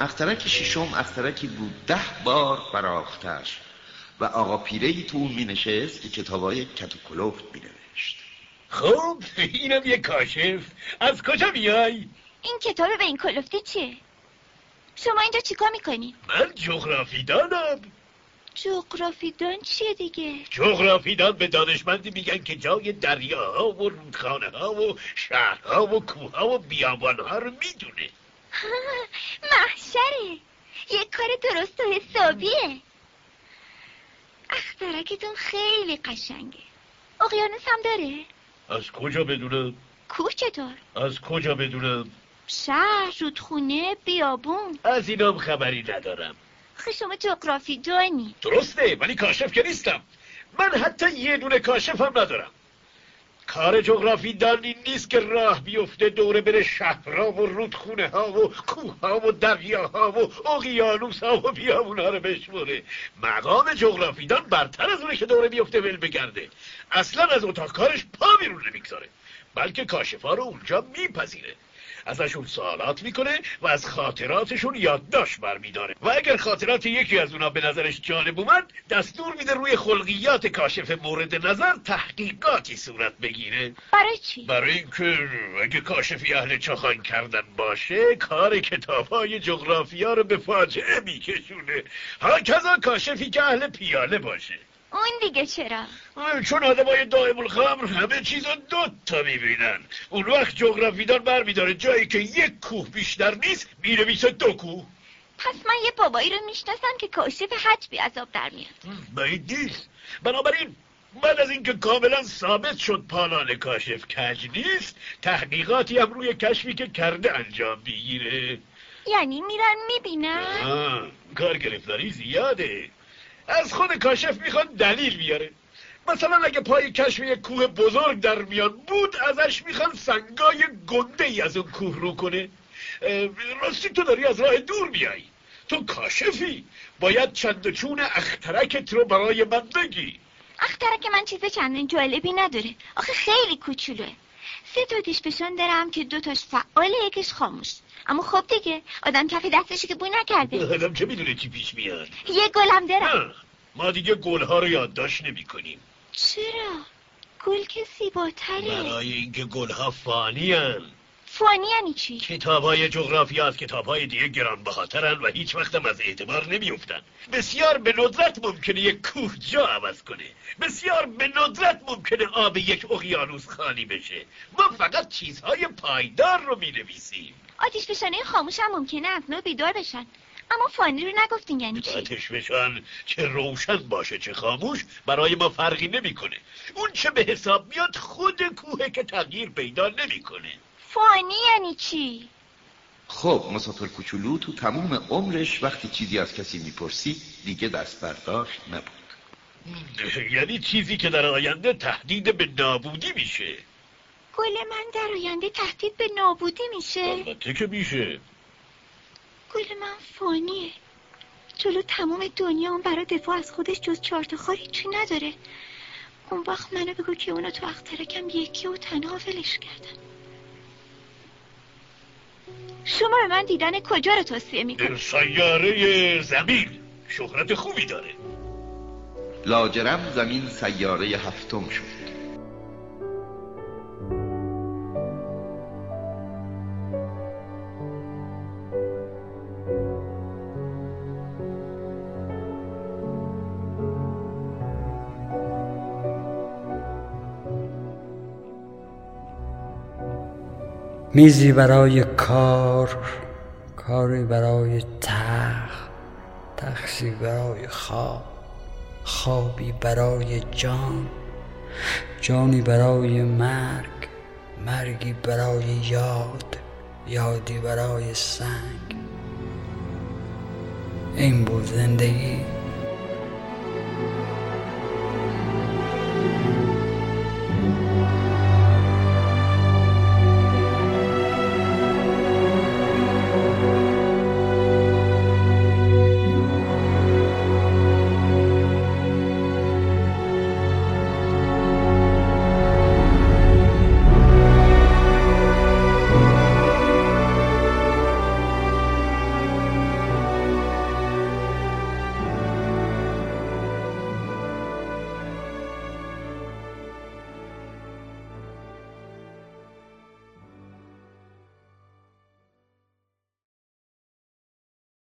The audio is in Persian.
اخترک ششم اخترکی بود ده بار فراختش و آقا پیره تو اون می نشست که کتابای کت و کلوفت می نوشت خب اینم یه کاشف از کجا میای؟ این کتاب به این کلوفتی چیه؟ شما اینجا چیکار می‌کنی؟ من جغرافی دانم جغرافیدان چیه دیگه؟ جغرافیدان به دانشمندی میگن که جای دریاها و رودخانه ها و شهرها و کوه و بیابان ها رو می‌دونه محشره یه کار درست و حسابیه اخترکتون خیلی قشنگه اقیانوس هم داره؟ از کجا بدونم؟ کوه چطور؟ از کجا بدونم؟ شهر، رودخونه، بیابون از اینام خبری ندارم خب شما جغرافی دانی درسته ولی کاشف که نیستم من حتی یه دونه کاشف هم ندارم کار جغرافی دانی نیست که راه بیفته دوره بره شهرها و رودخونه ها و کوه ها و ها و اقیانوس ها و بیابون ها رو بشموره. مقام جغرافیدان برتر از اونه که دوره بیفته ول بگرده. اصلا از اتاق کارش پا بیرون نمی‌گذاره. بلکه کاشفا رو اونجا میپذیره. ازشون سوالات می‌کنه و از خاطراتشون یادداشت برمیداره. و اگر خاطرات یکی از اونا به نظرش جالب اومد دستور میده روی خلقیات کاشف مورد نظر تحقیقاتی صورت بگیره. برای چی؟ برای اینکه اگه کاشفی اهل چخان کردن باشه کار کتاب های جغرافیا رو به فاجعه میکشونه. کذا کاشفی که اهل پیاله باشه. اون دیگه چرا؟ چون آدمای دائم الخمر همه چیز دو تا می‌بینن. اون وقت جغرافیدان بر میداره. جایی که یک کوه بیشتر نیست میشه دو کوه. پس من یه بابایی رو می‌شناسم که کاشف حج بی عذاب در میاد. باید نیست بنابراین بعد از اینکه کاملا ثابت شد پالان کاشف کج نیست تحقیقاتی هم روی کشفی که کرده انجام بگیره یعنی میرن می‌بینن؟ کار گرفتاری زیاده. از خود کاشف می‌خواد دلیل بیاره. مثلا اگه پای کشف یک کوه بزرگ در میان بود ازش می‌خوان سنگای گنده ای از اون کوه رو کنه. راستی تو داری از راه دور میایی تو کاشفی. باید چند چون اخترکت رو برای من بگی. اخترک من چیز چندین جالبی نداره. آخه خیلی کوچولوه سه تا دیش بشان دارم که دو تاش فعال یکیش خاموش. اما خب دیگه آدم کف دستشی که بوی نکرده. آدم چه می‌دونه چی پیش میاد؟ یه گلم دارم. ما دیگه گلها رو یادداشت نمی کنیم چرا؟ گل که زیباتره. برای اینکه گلها فانی هن. فانی یعنی چی؟ کتاب های جغرافی از کتاب های دیگه گران بخاطرن و هیچ وقتم از اعتبار نمیفتن بسیار به ندرت ممکنه یک کوه جا عوض کنه. بسیار به ندرت ممکنه آب یک اقیانوس خالی بشه. ما فقط چیزهای پایدار رو می نویسیم آتیش بشانه خاموش هم ممکنه از نو بیدار بشن. اما فانی رو نگفتین یعنی چی؟ آتش بشن چه روشن باشه چه خاموش برای ما فرقی نمی‌کنه. اون چه به حساب میاد خود کوه که تغییر پیدا نمی‌کنه. فانی یعنی چی؟ خب مسافر کوچولو تو تموم عمرش وقتی چیزی از کسی می‌پرسی دیگه دست برداشت نبود. یعنی چیزی که در آینده تهدید به نابودی میشه. گل من در آینده تهدید به نابودی میشه؟ البته که میشه. گل من فانیه. جلو تمام دنیا اون برای دفاع از خودش جز چارت خاری چی نداره. اون وقت منو بگو که اونا تو اخترکم یکی و تنها ولش کردن. شما به من دیدن کجا رو توصیه می‌کنید؟ سیاره زمین. شهرت خوبی داره. لاجرم زمین سیاره هفتم شد. میزی برای کار کاری برای تخت تخشی برای خواب خوابی برای جان جانی برای مرگ مرگی برای یاد یادی برای سنگ. این بود زندگی.